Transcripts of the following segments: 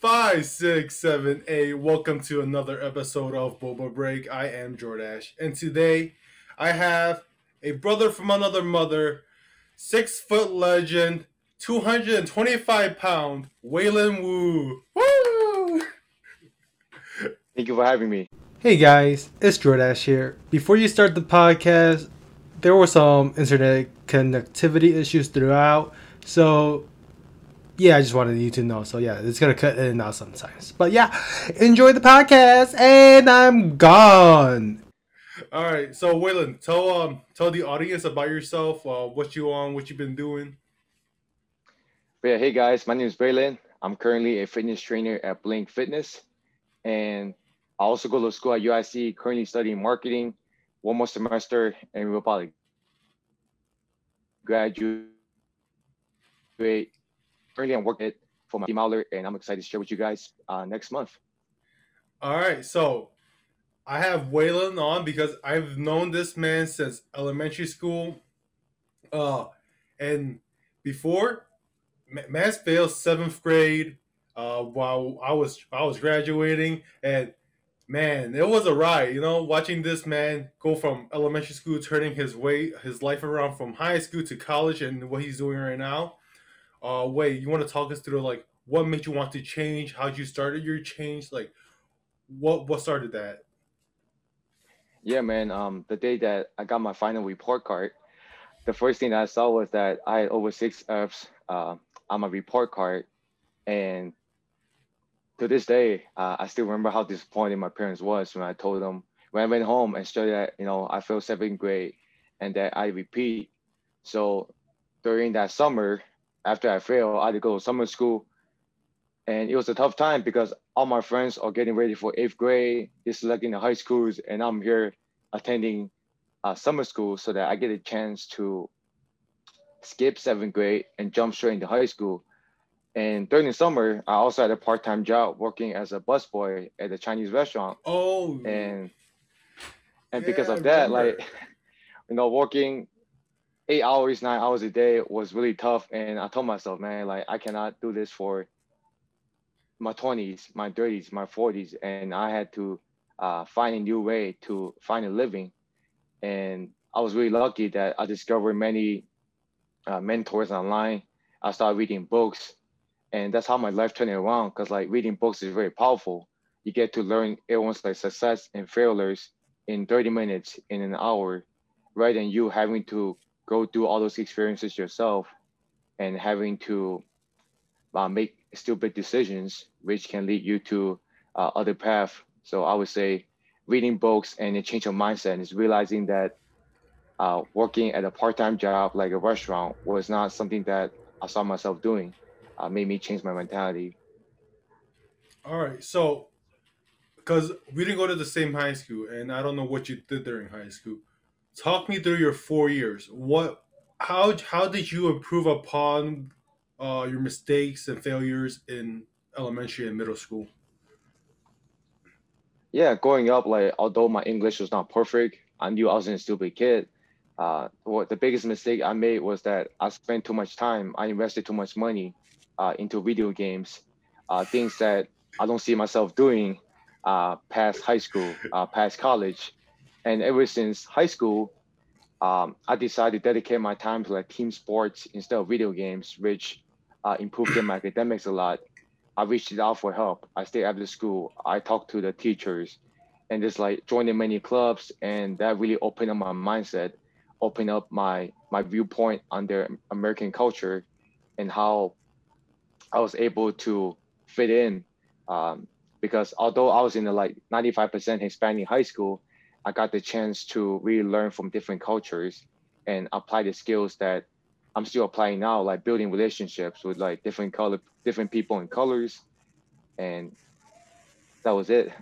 Five, six, seven, eight. Welcome to another episode of Boba Break. I am Jordash, and today I have a brother from another mother, six foot legend, two hundred and twenty-five pound, Waylon Wu. Woo! Thank you for having me. Hey guys, it's Jordash here. Before you start the podcast, there were some internet connectivity issues throughout, so yeah, I just wanted you to know. So yeah, it's gonna cut in and out sometimes. But yeah, enjoy the podcast, and I'm gone. All right, so Waylon, tell um tell the audience about yourself, uh, what you on, what you've been doing. Yeah, hey guys, my name is Waylon. I'm currently a fitness trainer at Blink Fitness, and I also go to school at UIC. Currently studying marketing, one more semester, and we'll probably graduate currently I'm working for my team outlet, and I'm excited to share with you guys uh, next month. All right, so I have Waylon on because I've known this man since elementary school. Uh, and before, Mass failed seventh grade. Uh, while I was I was graduating, and man, it was a ride. You know, watching this man go from elementary school, turning his way his life around from high school to college, and what he's doing right now uh wait you want to talk us through like what made you want to change? How you started your change? Like what what started that? Yeah man um the day that i got my final report card the first thing i saw was that i had over six f's uh, on my report card. And to this day uh, i still remember how disappointed my parents was when i told them when i went home and showed that you know i failed seventh grade and that i repeat. So during that summer after I failed, I had to go to summer school. And it was a tough time because all my friends are getting ready for eighth grade, they're selecting the high schools, and I'm here attending uh, summer school so that I get a chance to skip seventh grade and jump straight into high school. And during the summer, I also had a part-time job working as a busboy at a Chinese restaurant. Oh, and and yeah, because of that, like you know, working eight hours, nine hours a day was really tough. And I told myself, man, like I cannot do this for my 20s, my 30s, my 40s. And I had to uh, find a new way to find a living. And I was really lucky that I discovered many uh, mentors online. I started reading books. And that's how my life turned around because like reading books is very powerful. You get to learn everyone's like success and failures in 30 minutes in an hour rather than you having to go through all those experiences yourself and having to uh, make stupid decisions, which can lead you to uh, other path. So I would say reading books and a change of mindset is realizing that uh, working at a part-time job like a restaurant was not something that I saw myself doing. Uh, made me change my mentality. All right, so because we didn't go to the same high school, and I don't know what you did during high school talk me through your four years. What, how, how did you improve upon uh, your mistakes and failures in elementary and middle school? Yeah, growing up, like although my English was not perfect, I knew I was a stupid kid. Uh, what the biggest mistake I made was that I spent too much time. I invested too much money uh, into video games, uh, things that I don't see myself doing uh, past high school, uh, past college. And ever since high school, um, I decided to dedicate my time to like team sports instead of video games, which uh, improved my academics a lot. I reached out for help. I stayed after school. I talked to the teachers and just like joining many clubs. And that really opened up my mindset, opened up my, my viewpoint on their American culture and how I was able to fit in. Um, because although I was in the like 95% Hispanic high school, I got the chance to really learn from different cultures and apply the skills that I'm still applying now, like building relationships with like different color, different people and colors, and that was it.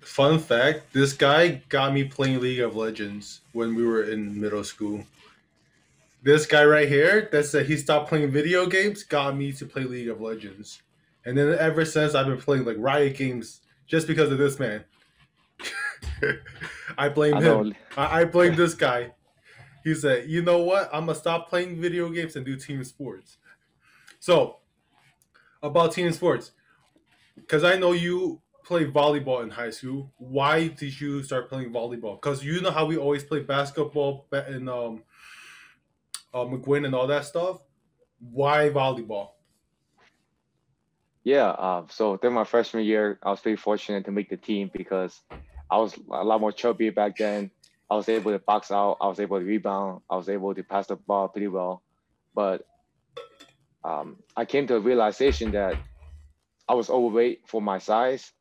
Fun fact: This guy got me playing League of Legends when we were in middle school. This guy right here that said he stopped playing video games got me to play League of Legends, and then ever since I've been playing like Riot games just because of this man. I blame I him. I, I blame this guy. He said, "You know what? I'm gonna stop playing video games and do team sports." So, about team sports, because I know you play volleyball in high school. Why did you start playing volleyball? Because you know how we always play basketball and um, uh, McGuinn and all that stuff. Why volleyball? Yeah, uh, so during my freshman year, I was pretty fortunate to make the team because I was a lot more chubby back then. I was able to box out. I was able to rebound. I was able to pass the ball pretty well. But um, I came to a realization that I was overweight for my size,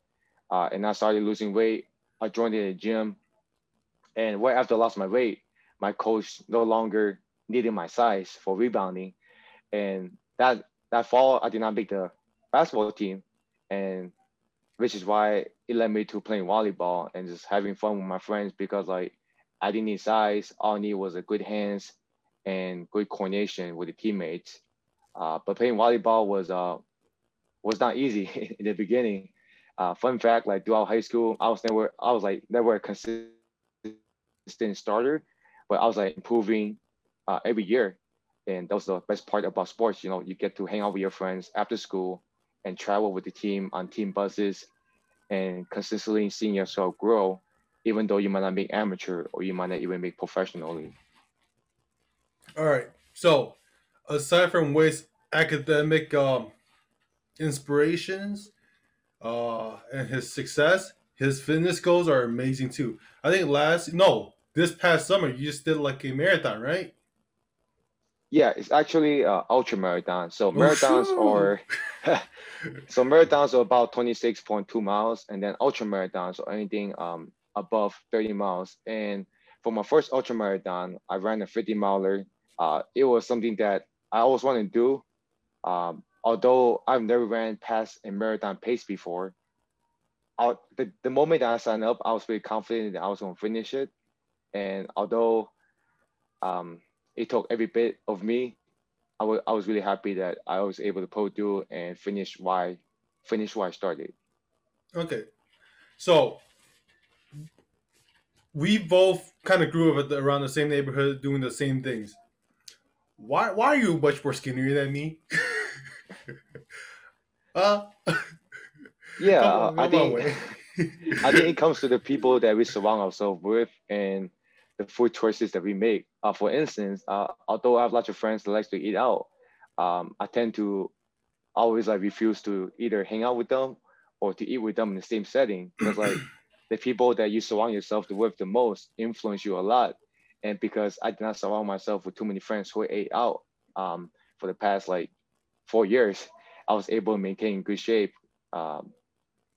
uh, and I started losing weight. I joined in the gym, and right after I lost my weight, my coach no longer needed my size for rebounding, and that that fall I did not make the basketball team, and which is why it led me to playing volleyball and just having fun with my friends because like I didn't need size, all I need was a good hands and good coordination with the teammates. Uh, but playing volleyball was uh, was not easy in the beginning. Uh, fun fact, like throughout high school, I was never, I was like never a consistent starter, but I was like improving uh, every year, and that was the best part about sports. You know, you get to hang out with your friends after school and travel with the team on team buses, and consistently seeing yourself grow, even though you might not be amateur or you might not even be professionally. All right. So, aside from Way's academic um, inspirations uh, and his success, his fitness goals are amazing too. I think last no, this past summer you just did like a marathon, right? Yeah, it's actually uh, ultra marathon. So marathons are so marathons are about 26.2 miles, and then ultra marathons or anything um, above 30 miles. And for my first ultra marathon, I ran a 50 miler. Uh, it was something that I always wanted to do. Um, although I've never ran past a marathon pace before, I, the, the moment that I signed up, I was very confident that I was going to finish it. And although um, it took every bit of me, I, w- I was really happy that I was able to pull through and finish why finish where I started. Okay, so we both kind of grew up the, around the same neighborhood, doing the same things. Why why are you much more skinnier than me? uh yeah, on, I think I think it comes to the people that we surround ourselves with and the food choices that we make. Uh, for instance, uh, although I have lots of friends that like to eat out, um, I tend to always like refuse to either hang out with them or to eat with them in the same setting because like the people that you surround yourself with the most influence you a lot and because I did not surround myself with too many friends who ate out um, for the past like four years, I was able to maintain good shape. Um,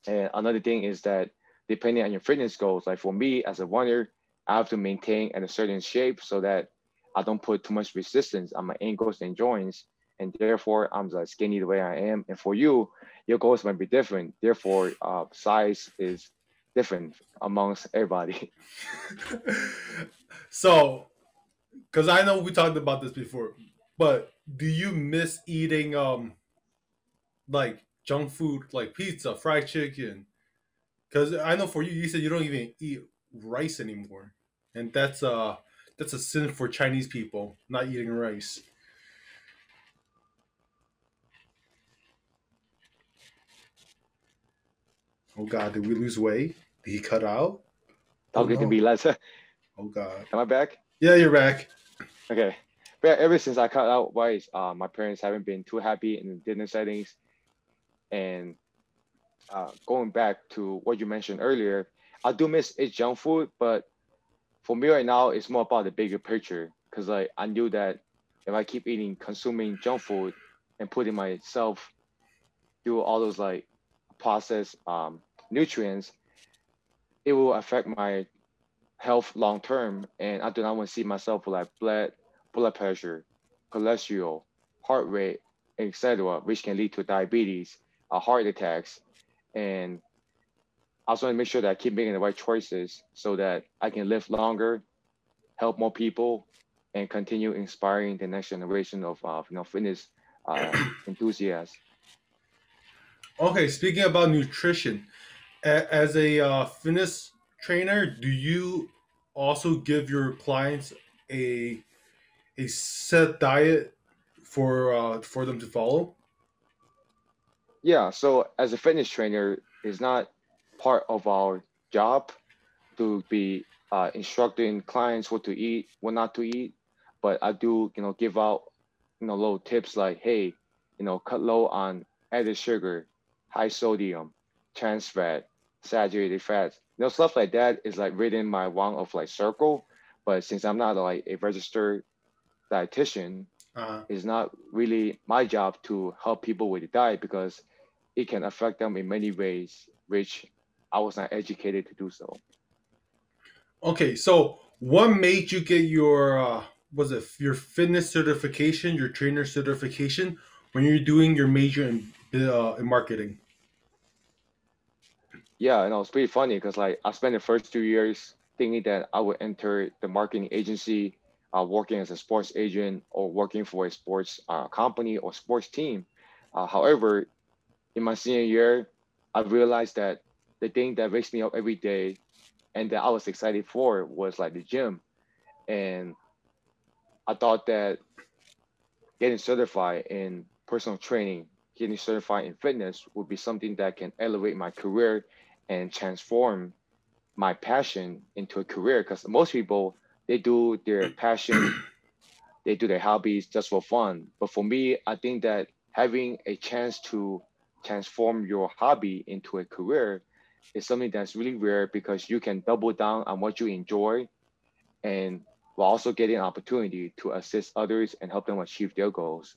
and another thing is that depending on your fitness goals, like for me as a runner, I have to maintain at a certain shape so that I don't put too much resistance on my ankles and joints. And therefore, I'm like skinny the way I am. And for you, your goals might be different. Therefore, uh, size is different amongst everybody. so, because I know we talked about this before, but do you miss eating um like junk food like pizza, fried chicken? Because I know for you, you said you don't even eat rice anymore, and that's uh that's a sin for Chinese people not eating rice. Oh God, did we lose weight? Did he cut out? I'll oh, get no. to be less. oh God. Am I back? Yeah, you're back. Okay. But ever since I cut out rice, uh, my parents haven't been too happy in the dinner settings. And uh, going back to what you mentioned earlier, I do miss eat junk food, but for me right now, it's more about the bigger picture. Cause like I knew that if I keep eating, consuming junk food, and putting myself through all those like processed um, nutrients, it will affect my health long term. And I do not want to see myself with like blood, blood pressure, cholesterol, heart rate, etc., which can lead to diabetes, uh, heart attacks, and I also want to make sure that I keep making the right choices so that I can live longer, help more people, and continue inspiring the next generation of uh, you know fitness uh, enthusiasts. Okay, speaking about nutrition, as a uh, fitness trainer, do you also give your clients a a set diet for uh, for them to follow? Yeah, so as a fitness trainer, it's not part of our job to be uh, instructing clients what to eat, what not to eat. But I do, you know, give out, you know, little tips like, hey, you know, cut low on added sugar, high sodium, trans fat, saturated fats. You know, stuff like that is like written my one of like circle. But since I'm not like a registered dietitian, Uh, it's not really my job to help people with the diet because it can affect them in many ways, which I was not educated to do so. okay, so what made you get your uh, was it your fitness certification, your trainer certification when you're doing your major in uh, in marketing? Yeah, and it was pretty funny because like I spent the first two years thinking that I would enter the marketing agency, uh, working as a sports agent or working for a sports uh, company or sports team. Uh, however, in my senior year, I realized that the thing that wakes me up every day and that I was excited for was like the gym. And I thought that getting certified in personal training, getting certified in fitness would be something that can elevate my career and transform my passion into a career. Because most people, they do their passion, they do their hobbies just for fun. But for me, I think that having a chance to transform your hobby into a career is something that's really rare because you can double down on what you enjoy and while also getting an opportunity to assist others and help them achieve their goals.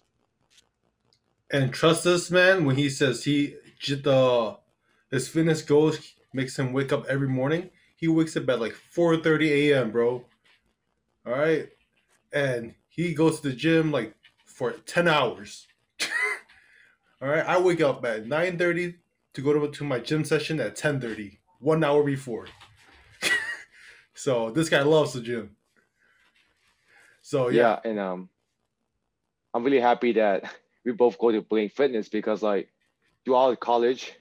And trust this man when he says he the his fitness goals makes him wake up every morning. He wakes up at like 4:30 a.m., bro. All right, and he goes to the gym like for 10 hours. All right, I wake up at 9:30 to go to, to my gym session at 10:30, one hour before. so this guy loves the gym. So yeah, yeah and um i'm really happy that we both go to blink fitness because like throughout college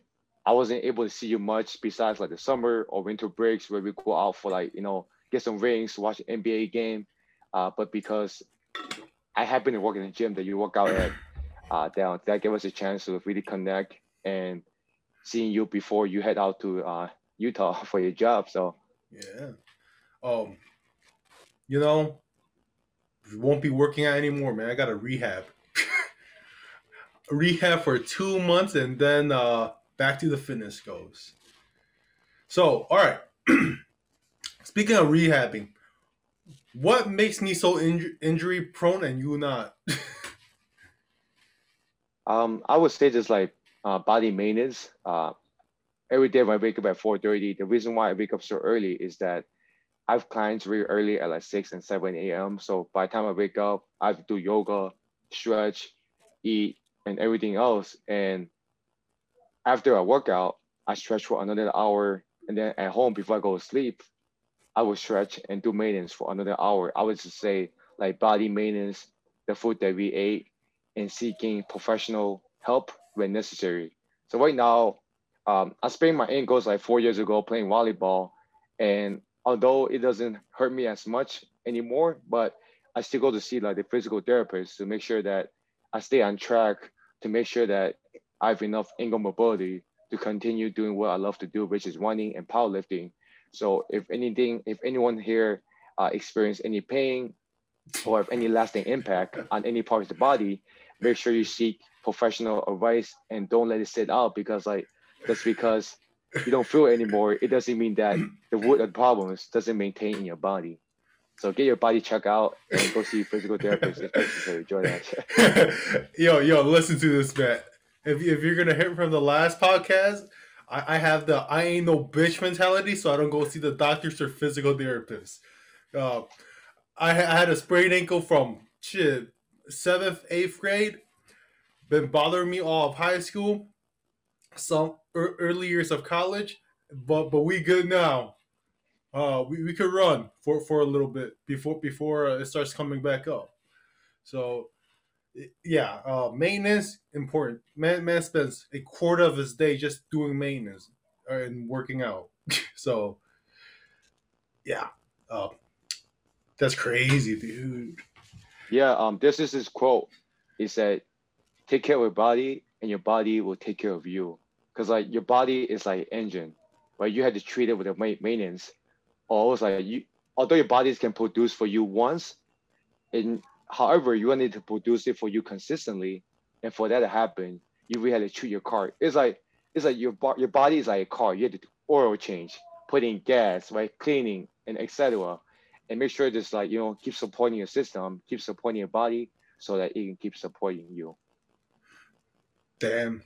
i wasn't able to see you much besides like the summer or winter breaks where we go out for like you know get some rings watch an nba game uh, but because i happen to work in the gym that you work out at uh, that, that gave us a chance to really connect and seeing you before you head out to uh, utah for your job so yeah. Um, you know, won't be working out anymore, man. I got a rehab. rehab for two months, and then uh, back to the fitness goes. So, all right. Speaking of rehabbing, what makes me so inj- injury prone and you not? Um, I would say just like uh, body maintenance. Uh, every day when I wake up at 4:30, the reason why I wake up so early is that I have clients really early at like 6 and 7 a.m. So by the time I wake up, I have to do yoga, stretch, eat, and everything else. And after I workout, I stretch for another hour. And then at home, before I go to sleep, I will stretch and do maintenance for another hour. I would just say like body maintenance, the food that we ate, and seeking professional help when necessary. So right now, um, I sprained my ankles like four years ago playing volleyball, and although it doesn't hurt me as much anymore, but I still go to see like the physical therapist to make sure that I stay on track to make sure that I have enough ankle mobility to continue doing what I love to do, which is running and powerlifting. So if anything, if anyone here uh, experience any pain or have any lasting impact on any part of the body, make sure you seek professional advice and don't let it sit out because like just because you don't feel anymore, it doesn't mean that the root of problems doesn't maintain in your body. So get your body checked out and go see physical therapist if necessary. That. yo, yo, listen to this, man. If, if you're gonna hit from the last podcast, I, I have the I ain't no bitch mentality, so I don't go see the doctors or physical therapists. Uh, I, I had a sprained ankle from shit seventh, eighth grade. Been bothering me all of high school, some er, early years of college, but but we good now. Uh, we, we could run for, for a little bit before before it starts coming back up. So yeah, uh, maintenance important. Man, man spends a quarter of his day just doing maintenance and working out. so, yeah, uh, that's crazy, dude. Yeah, um, this is his quote. He said, "Take care of your body, and your body will take care of you. Cause like your body is like engine, right? You have to treat it with a maintenance. Or like you, although your bodies can produce for you once, and however you need to produce it for you consistently, and for that to happen, you really have to treat your car. It's like it's like your your body is like a car. You have to do oil change, putting gas, right, cleaning, and etc. And make sure just like you know keep supporting your system, keep supporting your body, so that it can keep supporting you. Damn.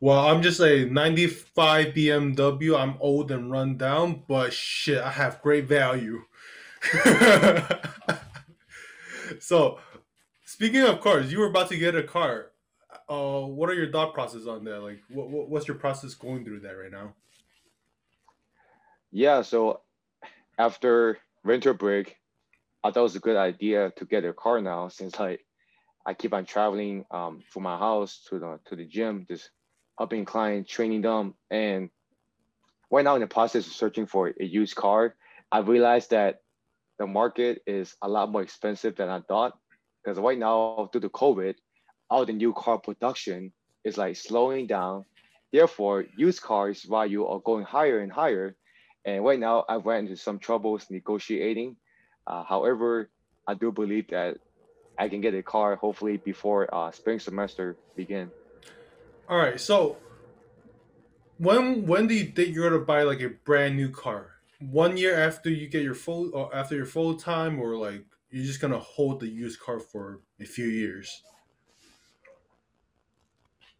Well, I'm just a 95 BMW. I'm old and run down, but shit, I have great value. so, speaking of cars, you were about to get a car. Uh, what are your thought process on that? Like, what, what what's your process going through that right now? Yeah, so after winter break, I thought it was a good idea to get a car now since like I keep on traveling um, from my house to the to the gym, just helping clients, training them, and right now in the process of searching for a used car, I realized that the market is a lot more expensive than I thought. Because right now, due to COVID, all the new car production is like slowing down. Therefore, used cars value are going higher and higher. And right now, I've run into some troubles negotiating. Uh, however, I do believe that I can get a car hopefully before uh, spring semester begin. All right, so when when do you think you're gonna buy like a brand new car? One year after you get your full or after your full time, or like you're just gonna hold the used car for a few years?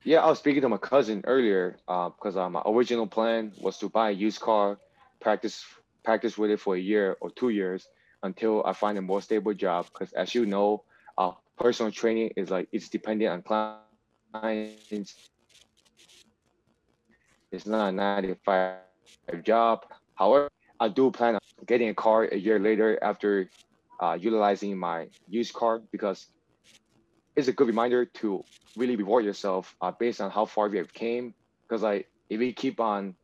Yeah, I was speaking to my cousin earlier uh, because uh, my original plan was to buy a used car, practice practice with it for a year or two years until I find a more stable job. Because as you know, uh, personal training is like it's dependent on clients. It's not a nine to five job. However, I do plan on getting a car a year later after uh, utilizing my used car because it's a good reminder to really reward yourself uh, based on how far you have came. Because like if we keep on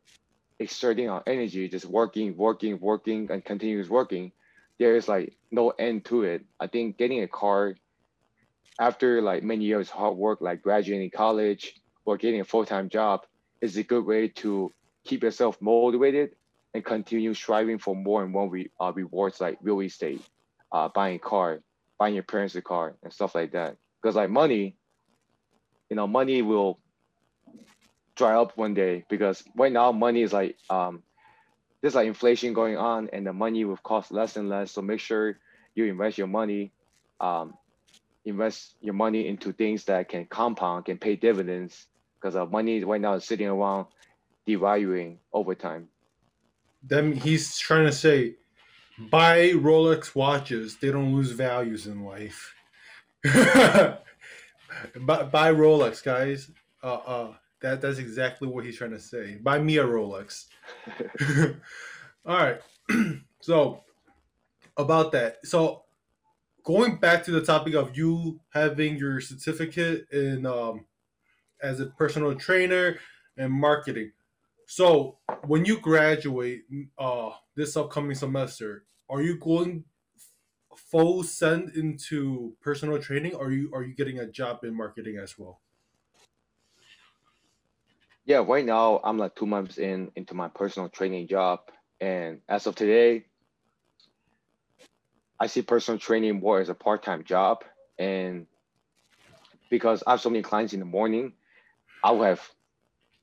exerting our energy, just working, working, working, and continuous working, there is like no end to it. I think getting a car after like many years of hard work, like graduating college or getting a full time job, is a good way to keep yourself motivated and continue striving for more and more re- uh, rewards like real estate, uh, buying a car, buying your parents a car, and stuff like that. Because like money, you know, money will dry up one day because right now money is like um, there's like inflation going on and the money will cost less and less. So make sure you invest your money, um, invest your money into things that can compound, can pay dividends, because our money right now is sitting around devaluing over time. Then he's trying to say, buy Rolex watches. They don't lose values in life. buy, buy Rolex, guys. Uh, uh, that that's exactly what he's trying to say. Buy me a Rolex. All right. so about that. So going back to the topic of you having your certificate in um, as a personal trainer and marketing. So when you graduate uh, this upcoming semester, are you going full send into personal training or are you are you getting a job in marketing as well? Yeah, right now I'm like two months in into my personal training job, and as of today, I see personal training more as a part-time job, and because I have so many clients in the morning, I will have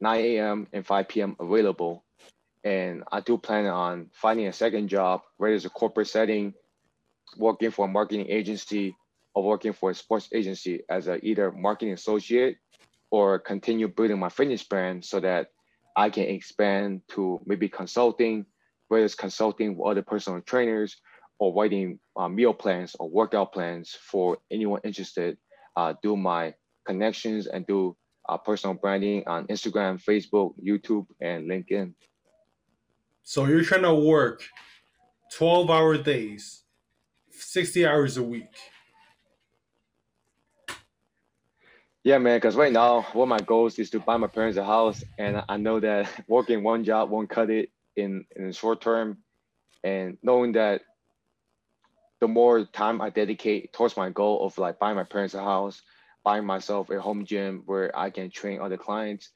9 a.m. and 5 p.m. available, and I do plan on finding a second job, whether it's a corporate setting, working for a marketing agency, or working for a sports agency as a either marketing associate or continue building my fitness brand so that I can expand to maybe consulting, whether it's consulting with other personal trainers or writing uh, meal plans or workout plans for anyone interested. Uh, do my connections and do uh, personal branding on Instagram, Facebook, YouTube, and LinkedIn. So you're trying to work 12 hour days, 60 hours a week. Yeah, man, because right now, one of my goals is to buy my parents a house. And I know that working one job won't cut it in, in the short term. And knowing that the more time I dedicate towards my goal of like buying my parents a house, buying myself a home gym where I can train other clients.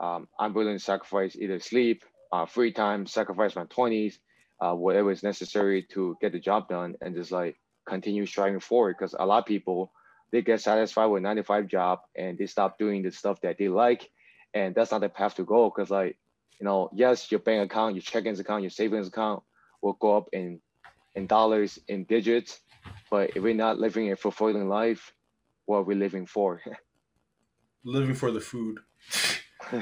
Um, I'm willing to sacrifice either sleep, uh, free time, sacrifice my 20s, uh, whatever is necessary to get the job done and just like continue striving forward. Because a lot of people, they get satisfied with 95 job and they stop doing the stuff that they like. And that's not the path to go. Because like, you know, yes, your bank account, your checkings account, your savings account will go up in, in dollars, in digits. But if we're not living a fulfilling life, what are we living for? living for the food.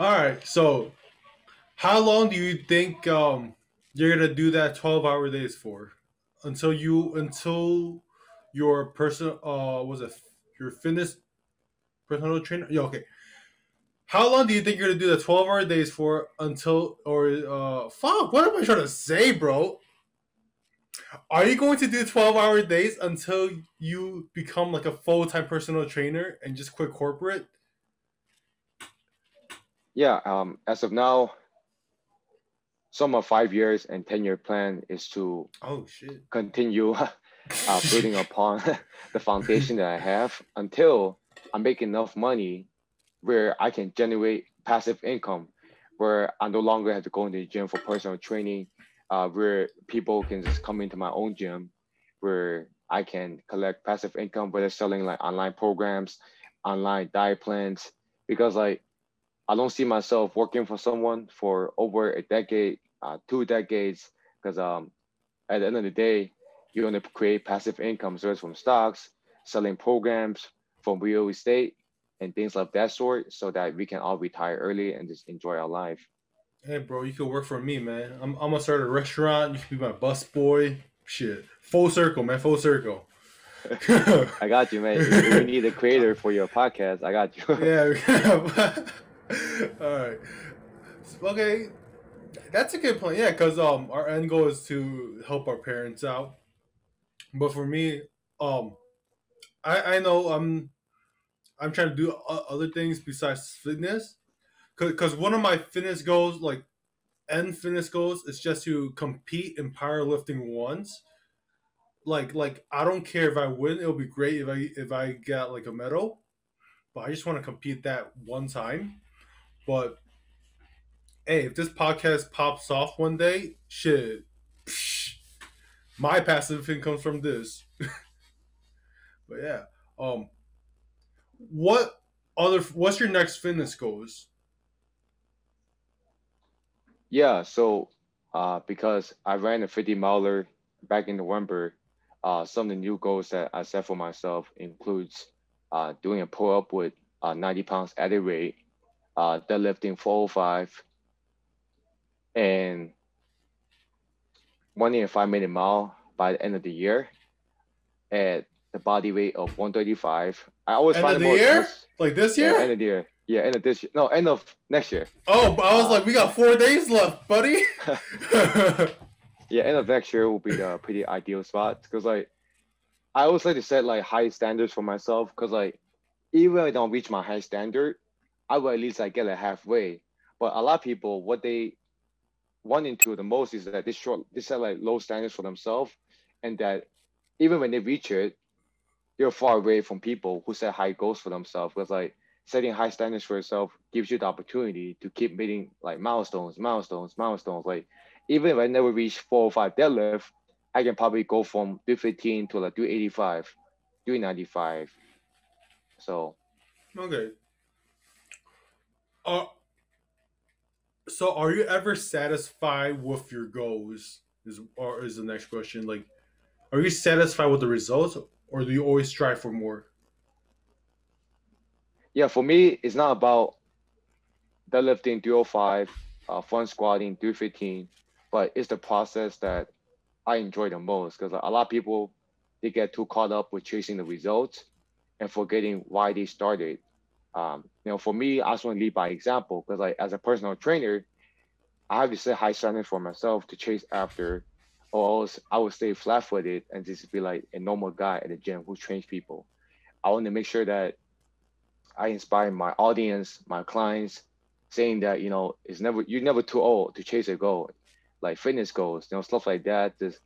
All right. So, how long do you think um, you're gonna do that twelve hour days for? Until you until your person uh was it your fitness personal trainer? Yeah. Okay. How long do you think you're gonna do the twelve hour days for until or uh fuck? What am I trying to say, bro? Are you going to do 12 hour days until you become like a full time personal trainer and just quit corporate? Yeah, um, as of now, some of five years and 10 year plan is to oh shit continue uh, building upon the foundation that I have until I make enough money where I can generate passive income, where I no longer have to go into the gym for personal training uh, where people can just come into my own gym where I can collect passive income, whether selling like online programs, online diet plans, because like I don't see myself working for someone for over a decade, uh, two decades, because um, at the end of the day, you want to create passive income, so it's from stocks, selling programs, from real estate, and things like that sort, so that we can all retire early and just enjoy our life. Hey, bro, you could work for me, man. I'm, I'm gonna start a restaurant. You can be my bus boy. Shit, full circle, man. Full circle. I got you, man. If you need a creator for your podcast, I got you. yeah. All right. Okay, that's a good point. Yeah, because um, our end goal is to help our parents out. But for me, um, I I know I'm I'm trying to do other things besides fitness because one of my fitness goals, like end fitness goals, is just to compete in powerlifting once. Like like I don't care if I win; it'll be great if I if I get like a medal, but I just want to compete that one time. But hey, if this podcast pops off one day, shit, psh, my passive income comes from this. but yeah, um, what other? What's your next fitness goals? Yeah, so uh, because I ran a 50 miler back in November, uh, some of the new goals that I set for myself includes uh, doing a pull up with uh, 90 pounds added weight, uh, deadlifting 405, and running a five minute mile by the end of the year at the body weight of 135. I always end find of the year, like this year, yeah, end of the year. Yeah, end of this year. No, end of next year. Oh, I was like, we got four days left, buddy. yeah, end of next year will be the pretty ideal spot because like I always like to set like high standards for myself because like even if I don't reach my high standard, I will at least like get it halfway. But a lot of people, what they want into the most is that they short they set like low standards for themselves, and that even when they reach it, they're far away from people who set high goals for themselves. Because like setting high standards for yourself gives you the opportunity to keep meeting like milestones, milestones, milestones. Like even if I never reach four or five deadlift, I can probably go from 315 to like 385, 395. So okay. Uh, so are you ever satisfied with your goals? Is or is the next question like, are you satisfied with the results, or do you always strive for more? yeah, for me, it's not about deadlifting 305, uh, front squatting 315, but it's the process that I enjoy the most because a lot of people they get too caught up with chasing the results and forgetting why they started. Um, you know, for me, I just want to lead by example because, like, as a personal trainer, I have to set high standards for myself to chase after, or else I would stay flat-footed and just be like a normal guy at the gym who trains people. I want to make sure that I inspire my audience, my clients, saying that you know it's never you're never too old to chase a goal, like fitness goals, you know stuff like that. Just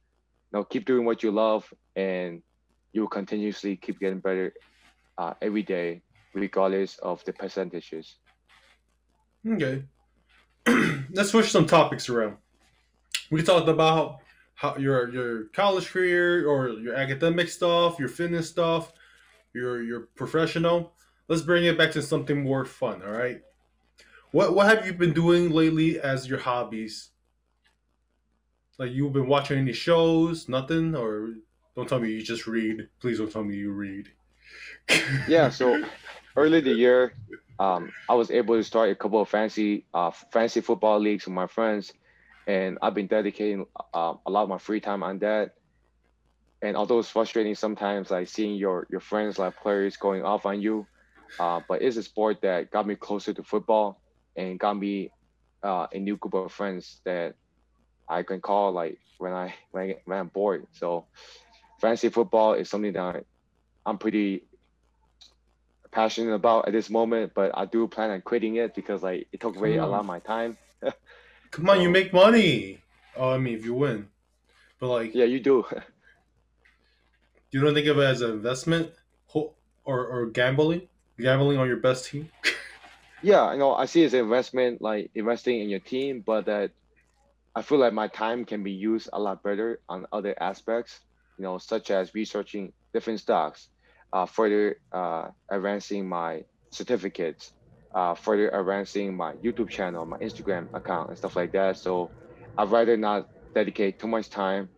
you know keep doing what you love, and you will continuously keep getting better uh, every day, regardless of the percentages. Okay. Let's switch some topics around. We talked about how your your college career or your academic stuff, your fitness stuff, your your professional. Let's bring it back to something more fun. All right. What what have you been doing lately as your hobbies? Like you've been watching any shows? Nothing, or don't tell me you just read. Please don't tell me you read. Yeah, so early the year, um, I was able to start a couple of fancy uh, fancy football leagues with my friends, and I've been dedicating uh, a lot of my free time on that. And although it's frustrating sometimes, like seeing your your friends like players going off on you, uh, but it's a sport that got me closer to football and got me uh, a new group of friends that I can call like when I when, I, when I'm bored. So fantasy football is something that I'm pretty passionate about at this moment, but I do plan on quitting it because like it took away a lot of my time. Come on, you make money. Oh, I mean, if you win, but like, Yeah, you do. you don't think of it as an investment or or gambling, gambling on your best team. yeah, you know, I see it as an investment, like investing in your team, but that I feel like my time can be used a lot better on other aspects, you know, such as researching different stocks, uh, further uh, advancing my certificates, uh, further advancing my YouTube channel, my Instagram account, and stuff like that. So I'd rather not dedicate too much time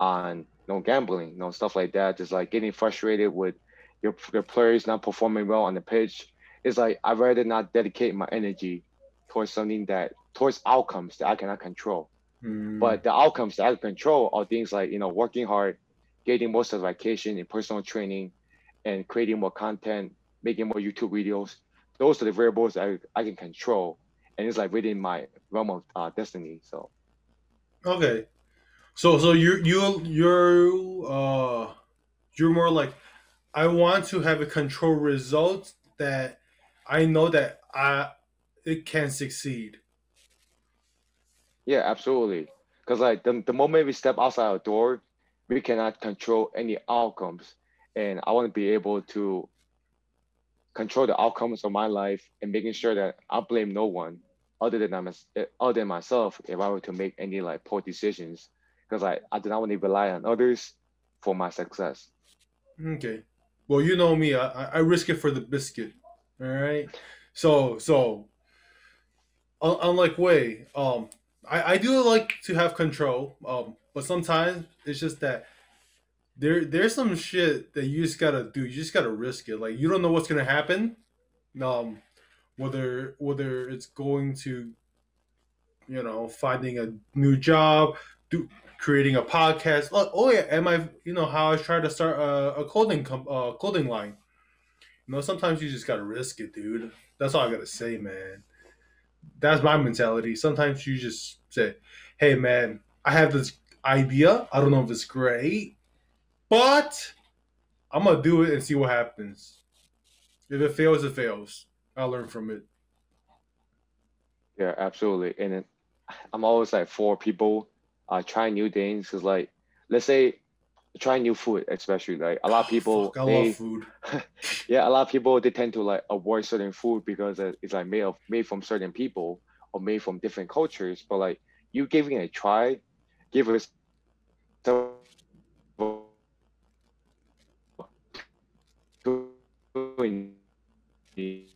on you know, gambling, you know, stuff like that. Just like getting frustrated with your, your players not performing well on the pitch. It's like I'd rather not dedicate my energy towards something that towards outcomes that I cannot control. Hmm. But the outcomes that I can control are things like, you know, working hard, getting more vacation and personal training, and creating more content, making more YouTube videos. Those are the variables I, I can control. And it's like within my realm of uh, destiny. So Okay. So so you you you're uh you're more like I want to have a control result that I know that I it can succeed. yeah, absolutely. Because like the, the moment we step outside our door, we cannot control any outcomes. And I want to be able to control the outcomes of my life and making sure that I blame no one other than I'm, other than myself if I were to make any like poor decisions. Because I, I do not want to rely on others for my success. Okay. Well, you know me. I I- risk it for the biscuit. All right. So so unlike Way, um, I I do like to have control. Um, but sometimes it's just that there there's some shit that you just gotta do. You just gotta risk it. Like you don't know what's gonna happen. Um, whether whether it's going to, you know, finding a new job, do creating a podcast. Oh, yeah, am I? You know how I tried to start a, a clothing com- uh, clothing line. You know, sometimes you just gotta risk it, dude. That's all I gotta say, man. That's my mentality. Sometimes you just say, "Hey, man, I have this idea. I don't know if it's great, but I'm gonna do it and see what happens. If it fails, it fails. I'll learn from it." Yeah, absolutely. And then I'm always like for people uh try new things. Cause like, let's say trying new food, especially like a lot of people, Fuck, I they, love food. yeah, a lot of people they tend to like avoid certain food because it's like made of made from certain people or made from different cultures. But like you giving it a try, give us Wait,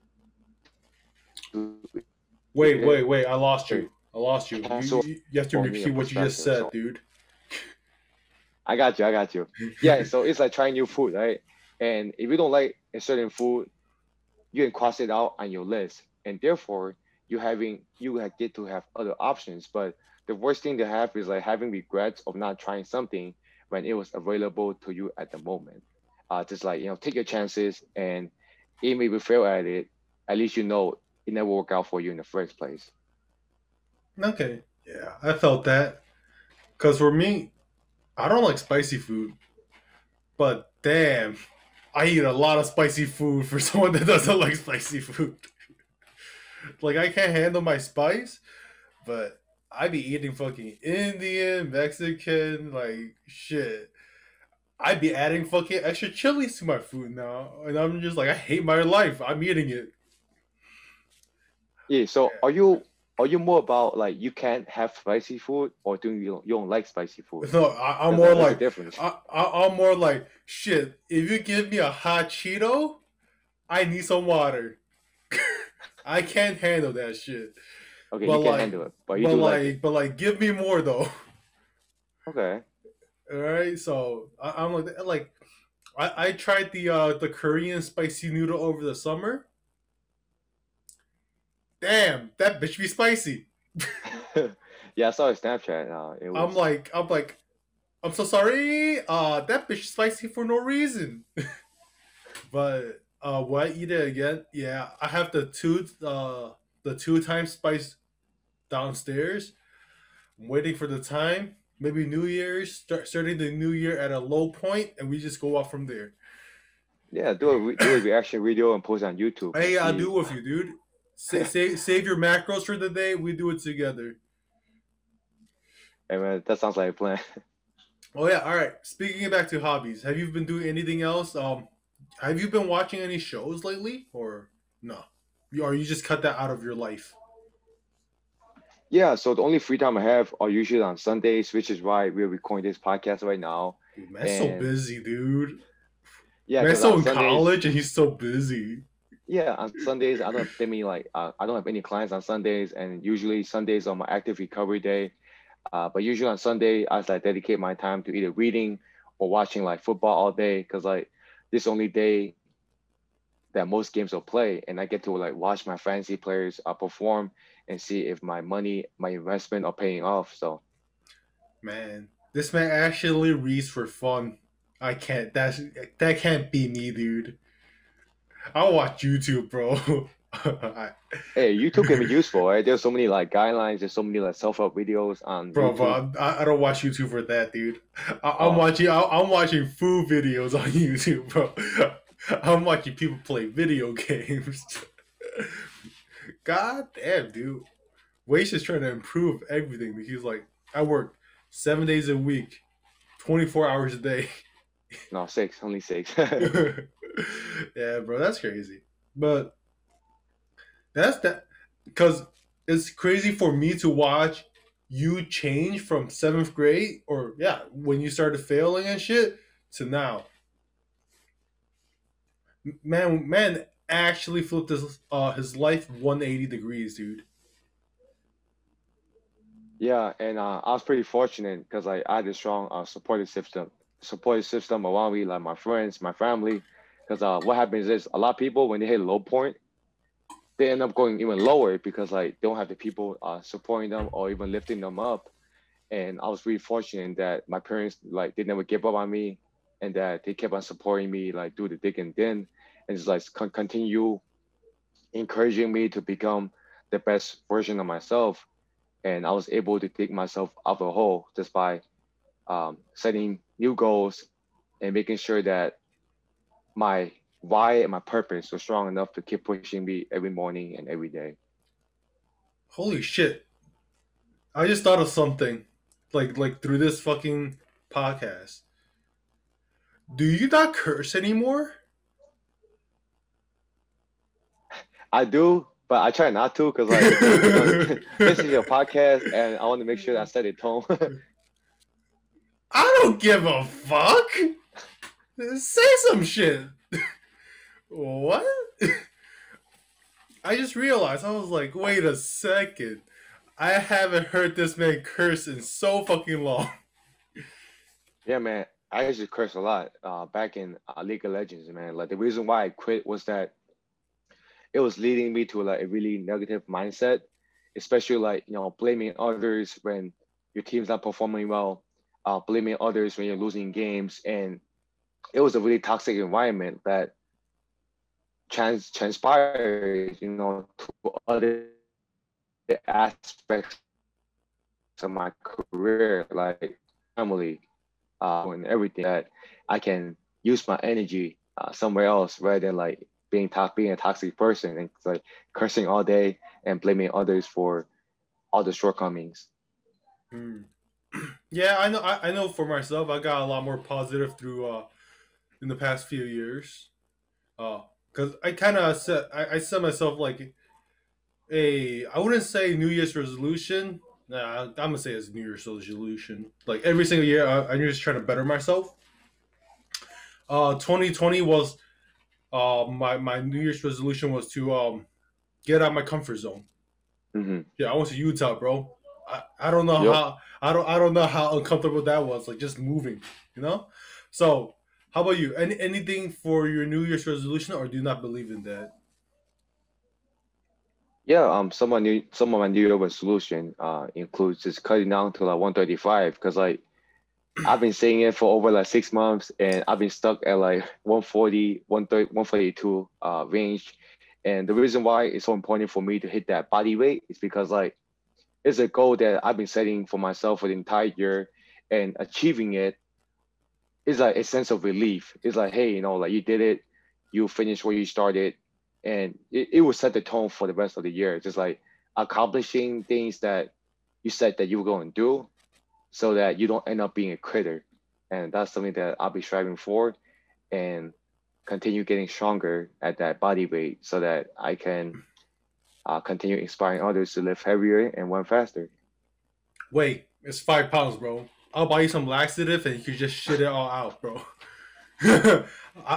wait, wait! I lost you. I lost you. You, you, you have to repeat what you just said, so- dude. I got you. I got you. Yeah. So it's like trying new food, right? And if you don't like a certain food, you can cross it out on your list, and therefore you having you get to have other options. But the worst thing to have is like having regrets of not trying something when it was available to you at the moment. Uh, just like you know, take your chances, and even if you fail at it, at least you know it never worked out for you in the first place. Okay. Yeah, I felt that. Cause for me, I don't like spicy food, but damn, I eat a lot of spicy food for someone that doesn't like spicy food. like I can't handle my spice, but I be eating fucking Indian, Mexican, like shit. I'd be adding fucking extra chilies to my food now, and I'm just like, I hate my life. I'm eating it. Yeah. So are you are you more about like you can't have spicy food, or do you you don't like spicy food? No, I, I'm more like difference. I, I, I'm more like shit. If you give me a hot Cheeto, I need some water. I can't handle that shit. Okay, but you can like- handle it, but you but do like, like, it. but like, give me more though. Okay. All right, so I, I'm like, like, I, I tried the uh the Korean spicy noodle over the summer. Damn, that bitch be spicy. yeah, I saw a Snapchat. Uh, it was, I'm like, I'm like, I'm so sorry. Uh, that bitch is spicy for no reason. but uh, will I eat it again? Yeah, I have the two uh the two times spice downstairs. I'm waiting for the time. Maybe New Year's, start starting the new year at a low point, and we just go up from there. yeah, do a re- do a reaction video and post on YouTube. Hey, I'll do with you, dude. Sa- save, save your macros for the day. We do it together. Hey man, that sounds like a plan. Oh yeah, all right. Speaking back to hobbies, have you been doing anything else? Um, have you been watching any shows lately, or no? You- Or you just cut that out of your life? Yeah, so the only free time I have are usually on Sundays, which is why we're recording this podcast right now. Dude, man's so busy, dude. Yeah, man's on in Sundays, college and he's so busy. yeah, on Sundays I don't have any like uh, I don't have any clients on Sundays, and usually Sundays are my active recovery day. Uh, but usually on Sunday I like dedicate my time to either reading or watching like football all day, cause like this only day that most games will play, and I get to like watch my fantasy players uh, perform and see if my money, my investment are paying off. So Man, this man actually reads for fun. I can't. That's that can't be me, dude. I'll watch YouTube, bro. I- Hey, YouTube can be useful, right? There's so many like guidelines. There's so many like self-help videos on Bro, YouTube. bro, I, I don't watch YouTube for that, dude. I, I'm Oh. watching. I, I'm watching food videos on YouTube, bro. I'm watching people play video games. God damn, dude. Way's just trying to improve everything because, like, I work seven days a week, 24 hours a day. No, six, only six. yeah, bro, that's crazy. But that's that because it's crazy for me to watch you change from seventh grade or yeah, when you started failing and shit to now. Man, man actually flipped his uh his life 180 degrees, dude. yeah, and uh, I was pretty fortunate because like, I had a strong uh, supportive system, supportive system around me, like my friends, my family. Because uh, what happens is a lot of people when they hit a low point, they end up going even lower because like they don't have the people uh, supporting them or even lifting them up. And I was really fortunate that my parents like they never gave up on me, and that they kept on supporting me like through the thick and thin, and just like con- continue encouraging me to become the best version of myself. And I was able to dig myself out of a hole just by um, setting new goals and making sure that my why and my purpose was strong enough to keep pushing me every morning and every day. Holy shit. I just thought of something like like through this fucking podcast. Do you not curse anymore? I do, but I try not to because like this is your podcast, and I want to make sure that I set a tone. I don't give a fuck. Say some shit. what? I just realized I was like, wait a second. I haven't heard this man curse in so fucking long. yeah, man, I used to curse a lot uh, back in uh, League of Legends, man. Like the reason why I quit was that it was leading me to like a really negative mindset, especially like you know blaming others when your team's not performing well, uh, blaming others when you're losing games, and it was a really toxic environment that trans transpired, you know, to other aspects of my career, like family, uh, and everything that I can use my energy uh, somewhere else rather than like being to- being a toxic person and like cursing all day and blaming others for all the shortcomings. Hmm. yeah, I know. I, I know for myself, I got a lot more positive through uh in the past few years. Uh, cause I kind of set I, I set myself like a I wouldn't say New Year's resolution. Nah, I'm gonna say it's New Year's resolution. Like every single year, I, I'm just trying to better myself. Uh, 2020 was uh my my New Year's resolution was to um get out of my comfort zone. hmm Yeah, I went to Utah, bro. I, I don't know Yep. how I don't I don't know how uncomfortable that was. Like just moving, you know. So, how about you? Any anything for your New Year's resolution, or do you not believe in that? Yeah, um, some of my new some of my New Year resolution uh includes just cutting down to like 135 because like I've been saying it for over like six months and I've been stuck at like 140, 130, 142 uh range. And the reason why it's so important for me to hit that body weight is because like it's a goal that I've been setting for myself for the entire year and achieving it is like a sense of relief. It's like, hey, you know, like you did it, you finished where you started, and it, it will set the tone for the rest of the year. Just like accomplishing things that you said that you were going to do so that you don't end up being a critter. And that's something that I'll be striving for and continue getting stronger at that body weight so that I can uh, continue inspiring others to lift heavier and run faster. Wait, it's five pounds, bro. I'll buy you some laxative, and you can just shit it all out, bro. I,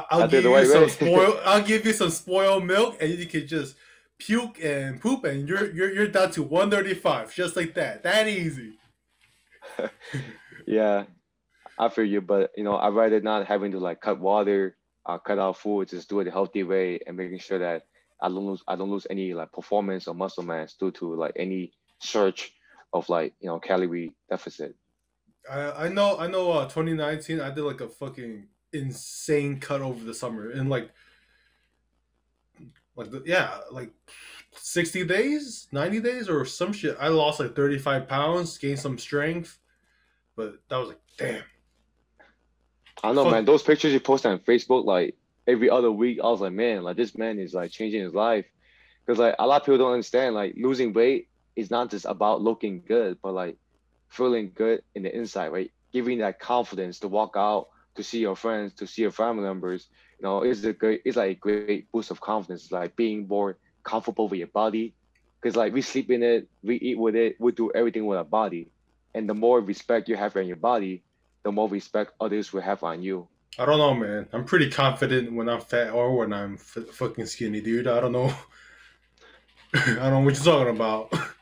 I'll give you some spoil. I'll give you some spoiled milk, and you can just puke and poop, and you're you're you're down to one thirty five, just like that. That easy. Yeah, I feel you, but you know, I'd rather not having to like cut water, uh, cut out food, just do it the healthy way and making sure that I don't lose I don't lose any like performance or muscle mass due to like any search of like you know calorie deficit. I I know I know. Uh, twenty nineteen, I did like a fucking insane cut over the summer, and like like the, yeah, like sixty days, ninety days, or some shit. I lost like thirty five pounds, gained some strength, but that was like damn. I know, Fuck. man. Those pictures you post on Facebook like every other week, I was like, man, like this man is like changing his life. Because like a lot of people don't understand, like losing weight is not just about looking good, but like feeling good in the inside, right? Giving that confidence to walk out, to see your friends, to see your family members. You know, it's a great, it's like a great boost of confidence, It's like being more comfortable with your body. Because like we sleep in it, we eat with it, we do everything with our body. And the more respect you have in your body, the more respect others will have on you. I don't know, man. I'm pretty confident when I'm fat or when I'm f- fucking skinny, dude. I don't know. I don't know what you're talking about.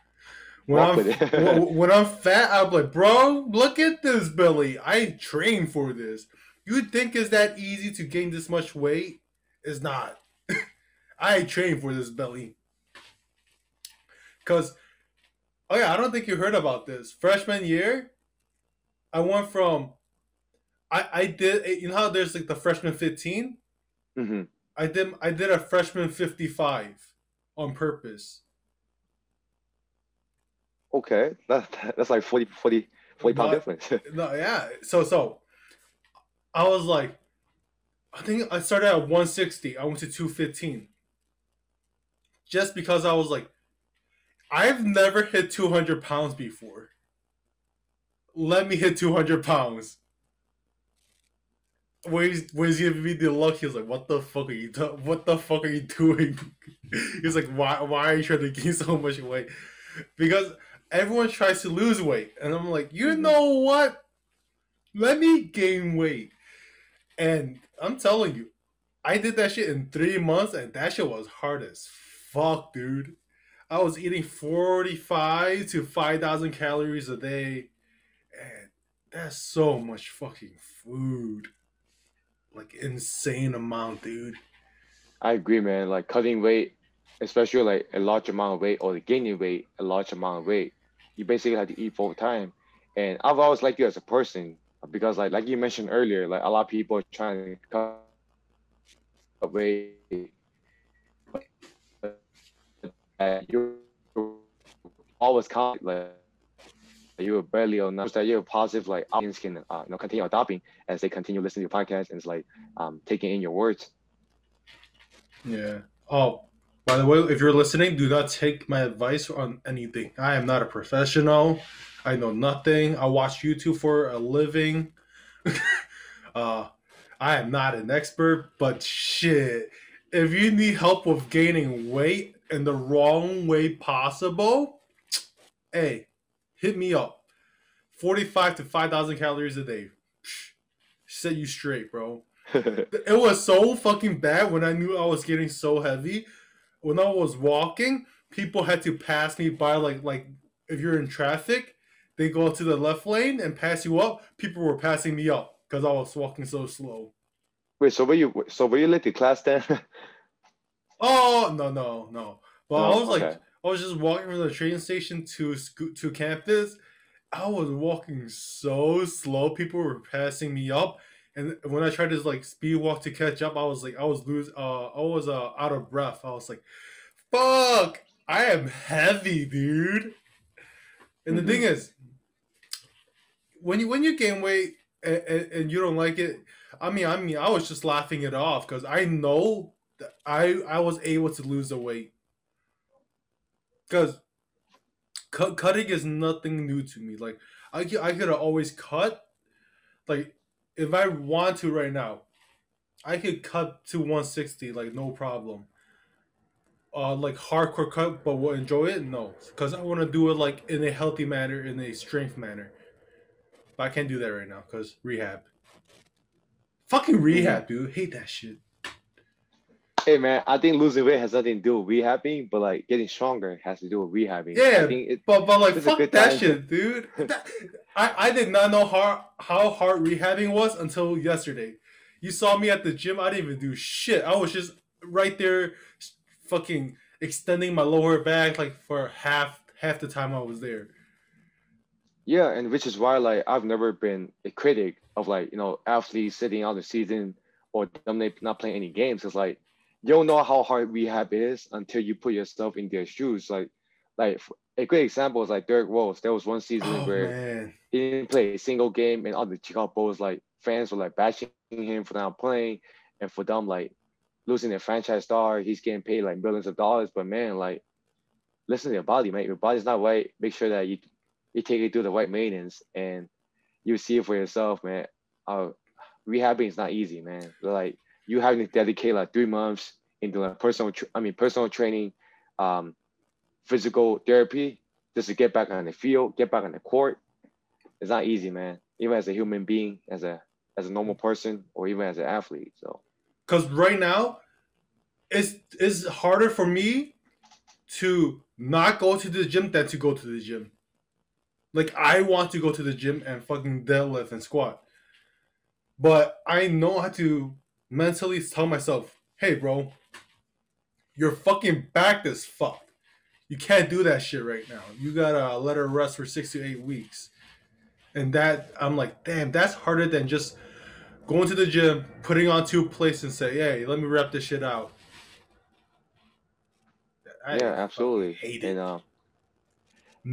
When I'm when, when I'm fat, I'm like, bro, look at this belly. I trained for this. You think it's that easy to gain this much weight? It's not. I trained for this belly. Cause, oh yeah, I don't think you heard about this. Freshman year, I went from, I I did. You know how there's like the freshman 15. hmm I did I did a freshman 55 on purpose. Okay, that, that's like 40, 40, 40 pound But- difference. No, yeah. So so I was like I think I started at 160. I went to 215. Just because I was like I've never hit 200 pounds before. Let me hit 200 pounds. Where's where's he giving me the look? He was like, "What the fuck are you? Do- what the fuck are you doing?" He's like, "Why? Why are you trying to gain so much weight?" Because everyone tries to lose weight, and I'm like, "You Mhm. know what? Let me gain weight." And I'm telling you, I did that shit in three months, and that shit was hard as fuck, dude. I was eating 45 to 5,000 calories a day, and that's so much fucking food. Like, insane amount, dude. I agree, man. Like cutting weight, especially like a large amount of weight or gaining weight, a large amount of weight, you basically have to eat full time. And I've always liked you as a person because, like, like you mentioned earlier, like a lot of people are trying to cut weight. You're always count like you were barely on that you're positive like audience can uh, you know continue adopting as they continue listening to your podcast and it's like um taking in your words Yeah. Oh, by the way, if you're listening, do not take my advice on anything. I am not a professional. I know nothing. I watch YouTube for a living. uh, I am not an expert, but shit, if you need help with gaining weight in the wrong way possible, hey, hit me up. 45 to 5,000 calories a day. Set you straight, bro. it was so fucking bad when I knew I was getting so heavy. When I was walking, people had to pass me by like like if you're in traffic, they go to the left lane and pass you up. People were passing me up because I was walking so slow. Wait, so were you so were you late to class then? oh no no no! But No? I was like I was just walking from the train station to sco- to campus. I was walking so slow. People were passing me up, and when I tried to like speed walk to catch up, I was like I was lose. Uh, I was uh out of breath. I was like, "Fuck! I am heavy, dude." And the Mhm. thing is, when you when you gain weight and, and, and you don't like it, I mean, I mean, I was just laughing it off because I know I I was able to lose the weight because cut, cutting is nothing new to me. Like I I could always cut. Like if I want to right now, I could cut to 160 like no problem. Uh, like hardcore cut, but will enjoy it? No, because I want to do it like in a healthy manner, in a strength manner. But I can't do that right now because rehab. Fucking rehab, dude. Hate that shit. Hey man, I think losing weight has nothing to do with rehabbing, but like getting stronger has to do with rehabbing. Yeah, I think it, But but like fuck that time. shit, dude. That- I I did not know how how hard rehabbing was until yesterday. You saw me at the gym. I didn't even do shit. I was just right there, fucking extending my lower back like for half half the time I was there. Yeah, and which is why like I've never been a critic of like you know athletes sitting out the season or them not playing any games. It's like you don't know how hard rehab is until you put yourself in their shoes. Like like a great example is like Derrick Rose. There was one season Oh where man, he didn't play a single game, and all the Chicago Bulls like fans were like bashing him for not playing, and for them like losing their franchise star. He's getting paid like millions of dollars, but man, like listen to your body, man. Your body's not right. Make sure that you you take it through the right maintenance, and you see it for yourself, man. Uh, rehabbing is not easy, man. Like you having to dedicate like three months into like personal, I mean personal training, um, physical therapy, just to get back on the field, get back on the court. It's not easy, man. Even as a human being, as a as a normal person, or even as an athlete. So because right now, it's it's harder for me to not go to the gym than to go to the gym. Like I want to go to the gym and fucking deadlift and squat. But I know how to mentally tell myself, hey bro, your fucking back is fuck. You can't do that shit right now. You gotta let her rest for six to eight weeks. And that I'm like, damn, that's harder than just going to the gym, putting on two plates and say, hey, let me wrap this shit out. I yeah, absolutely. hate And it. uh,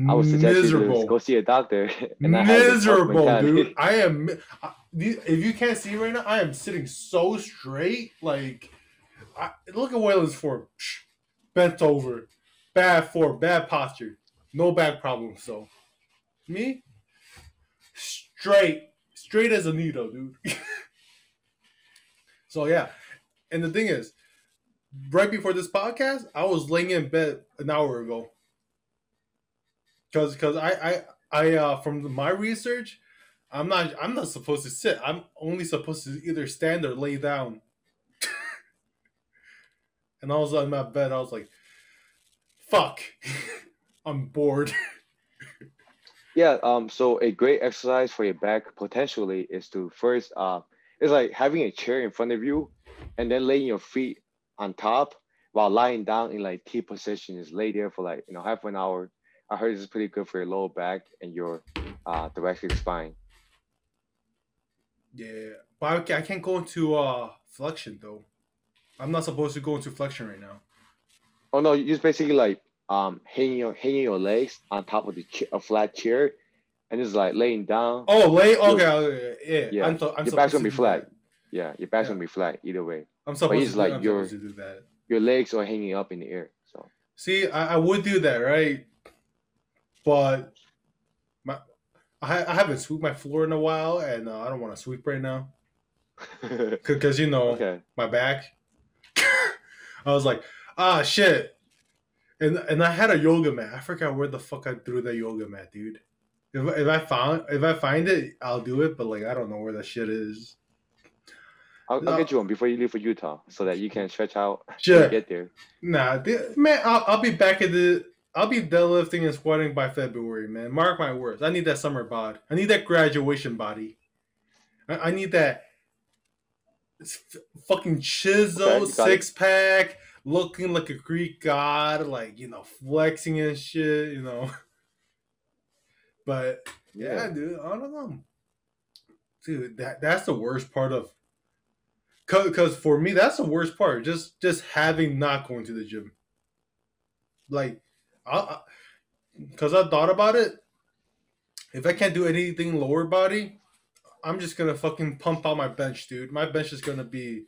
I would suggest you Miserable. go see a doctor. and not have this tough miserable, mentality. dude. I am. I- If you can't see right now, I am sitting so straight. Like, I, look at Waylon's form. Psh, Bent over, bad form, bad posture, no back problems. So, me, straight, straight as a needle, dude. so yeah, and the thing is, right before this podcast, I was laying in bed an hour ago. Cause, cause I, I, I, uh, from my research, I'm not, I'm not supposed to sit. I'm only supposed to either stand or lay down. and I was on my bed. I was like, "Fuck, I'm bored." Yeah, um, so a great exercise for your back potentially is to first, uh, it's like having a chair in front of you, and then laying your feet on top while lying down in like T position. Is lay there for like you know half an hour. I heard this is pretty good for your lower back and your uh thoracic spine. Yeah, but I, can't go into uh flexion though. I'm not supposed to go into flexion right now. Oh no, you just basically like um hanging your hanging your legs on top of the ch- a flat chair, and just like laying down. Oh, lay. Okay, okay, yeah. Yeah, I'm, so, I'm your back's gonna be flat. Yeah, your back's Yeah. gonna be flat either way. I'm supposed he's to. like I'm your- supposed to do that. Your legs are hanging up in the air. So See, I, I would do that, right? But I, I haven't swept my floor in a while, and uh, I don't want to sweep right now because you know okay. my back. I was like, ah, shit, and and I had a yoga mat. I forgot where the fuck I threw that yoga mat, dude. If, if I found if I find it, I'll do it. But like, I don't know where that shit is. I'll, No. I'll get you one before you leave for Utah, so that you can stretch out to get there. Nah, man, I'll, I'll be back at the. I'll be deadlifting and squatting by February, man. Mark my words. I need that summer bod. I need that graduation body. I, I need that f- fucking chisel Okay, got it. six pack, looking like a Greek god, like you know, flexing and shit, you know. But yeah, dude, I don't know, dude. That that's the worst part of. Cause, cause for me, that's the worst part. Just just having not going to the gym. Like, I, I cause I thought about it. If I can't do anything lower body, I'm just gonna fucking pump out my bench, dude. My bench is gonna be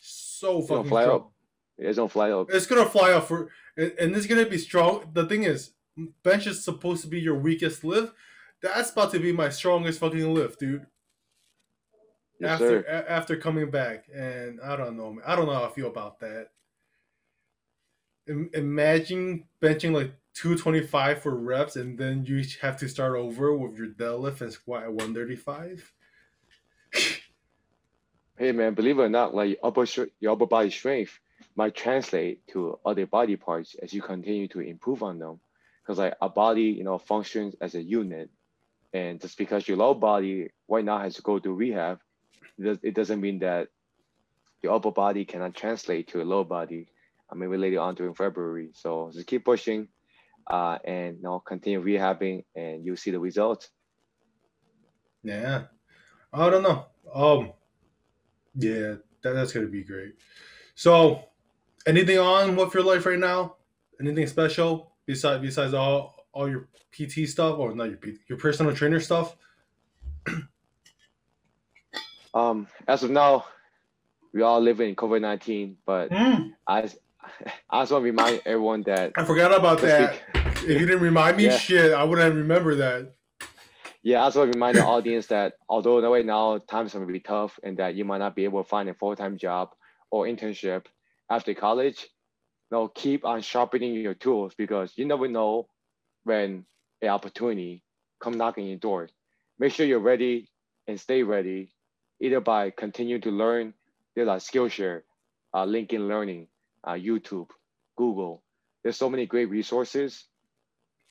so It's gonna fucking fly strong. up. It's gonna fly up. It's gonna fly up for, and, and it's gonna be strong. The thing is, bench is supposed to be your weakest lift. That's about to be my strongest fucking lift, dude. Yes, after sir. a- after coming back, and I don't know, man. I don't know how I feel about that. Im- imagine benching like two twenty five for reps, and then you have to start over with your deadlift and squat at one thirty five. Hey man, believe it or not, like your upper your upper body strength might translate to other body parts as you continue to improve on them. Because like a body, you know, functions as a unit, and just because your lower body right now has to go through rehab, it, does, it doesn't mean that your upper body cannot translate to a lower body. I mean, we later on during February, so just keep pushing, uh, and you know, continue rehabbing, and you'll see the results. Yeah, I don't know. Um, yeah, that, that's gonna be great. So, anything on with your life right now? Anything special besides besides all all your PT stuff or not your PT, your personal trainer stuff? Um, as of now, we all live in COVID nineteen, but Hmm, I, I just want to remind everyone that I forgot about that. bec- If you didn't remind me, Yeah. shit, I wouldn't remember that. yeah, I just want to remind the audience that although right now times are going to be tough and that you might not be able to find a full time job or internship after college, you know, keep on sharpening your tools because you never know when an opportunity come knocking your door. Make sure you're ready and stay ready, either by continue to learn. There's like Skillshare, uh, LinkedIn Learning, uh, YouTube, Google. There's so many great resources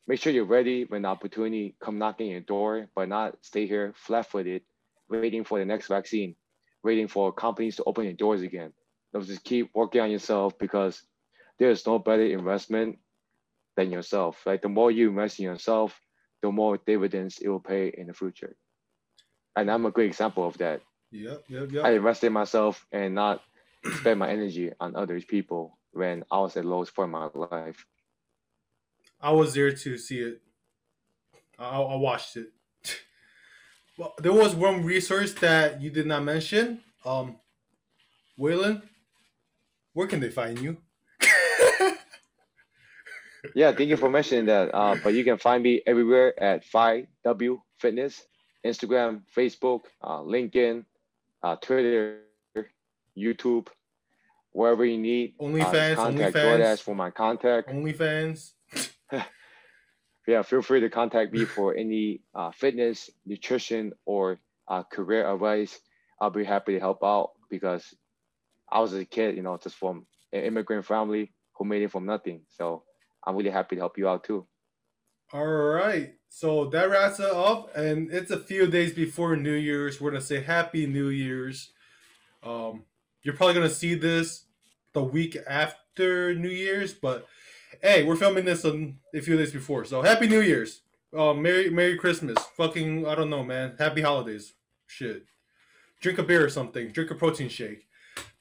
make sure you're ready when the opportunity come knocking your door, but not stay here flat-footed, waiting for the next vaccine, waiting for companies to open your doors again. So just keep working on yourself because there's no better investment than yourself. Like The more you invest in yourself, the more dividends it will pay in the future. And I'm a great example of that. Yep, yep, I invested in myself and not spend my energy on other people when I was at lowest point in my life. I was there to see it. I, I watched it. Well, there was one resource that you did not mention. Um, Waylon, where can they find you? Yeah, thank you for mentioning that. Uh, but you can find me everywhere at 5W Fitness, Instagram, Facebook, uh, LinkedIn, uh, Twitter, YouTube, wherever you need. uh, OnlyFans, contact OnlyFans. DoorDash for my contact. OnlyFans. Yeah, feel free to contact me for any uh, fitness, nutrition, or uh, career advice. I'll be happy to help out because I was a kid, you know, just from an immigrant family who made it from nothing. So I'm really happy to help you out too. All right. So that wraps it up, and it's a few days before New Year's. We're gonna say Happy New Year's. Um, you're probably gonna see this the week after New Year's, but hey, we're filming this on a few days before. So Happy New Year's. Um, Merry Merry Christmas. Fucking I don't know, man. Happy holidays. Shit. Drink a beer or something. Drink a protein shake.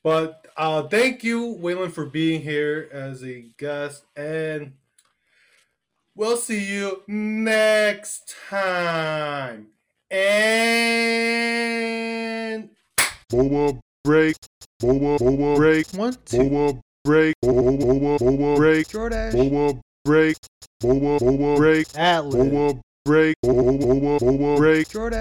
But uh, thank you, Waylon, for being here as a guest, and we'll see you next time. And Boa break. Boa boa break. One, two, Boa break. Boa boa boa break. Jordash, Boa break. Boa boa break. Atlas. Boa break, boba, boba, boba break. Jordan.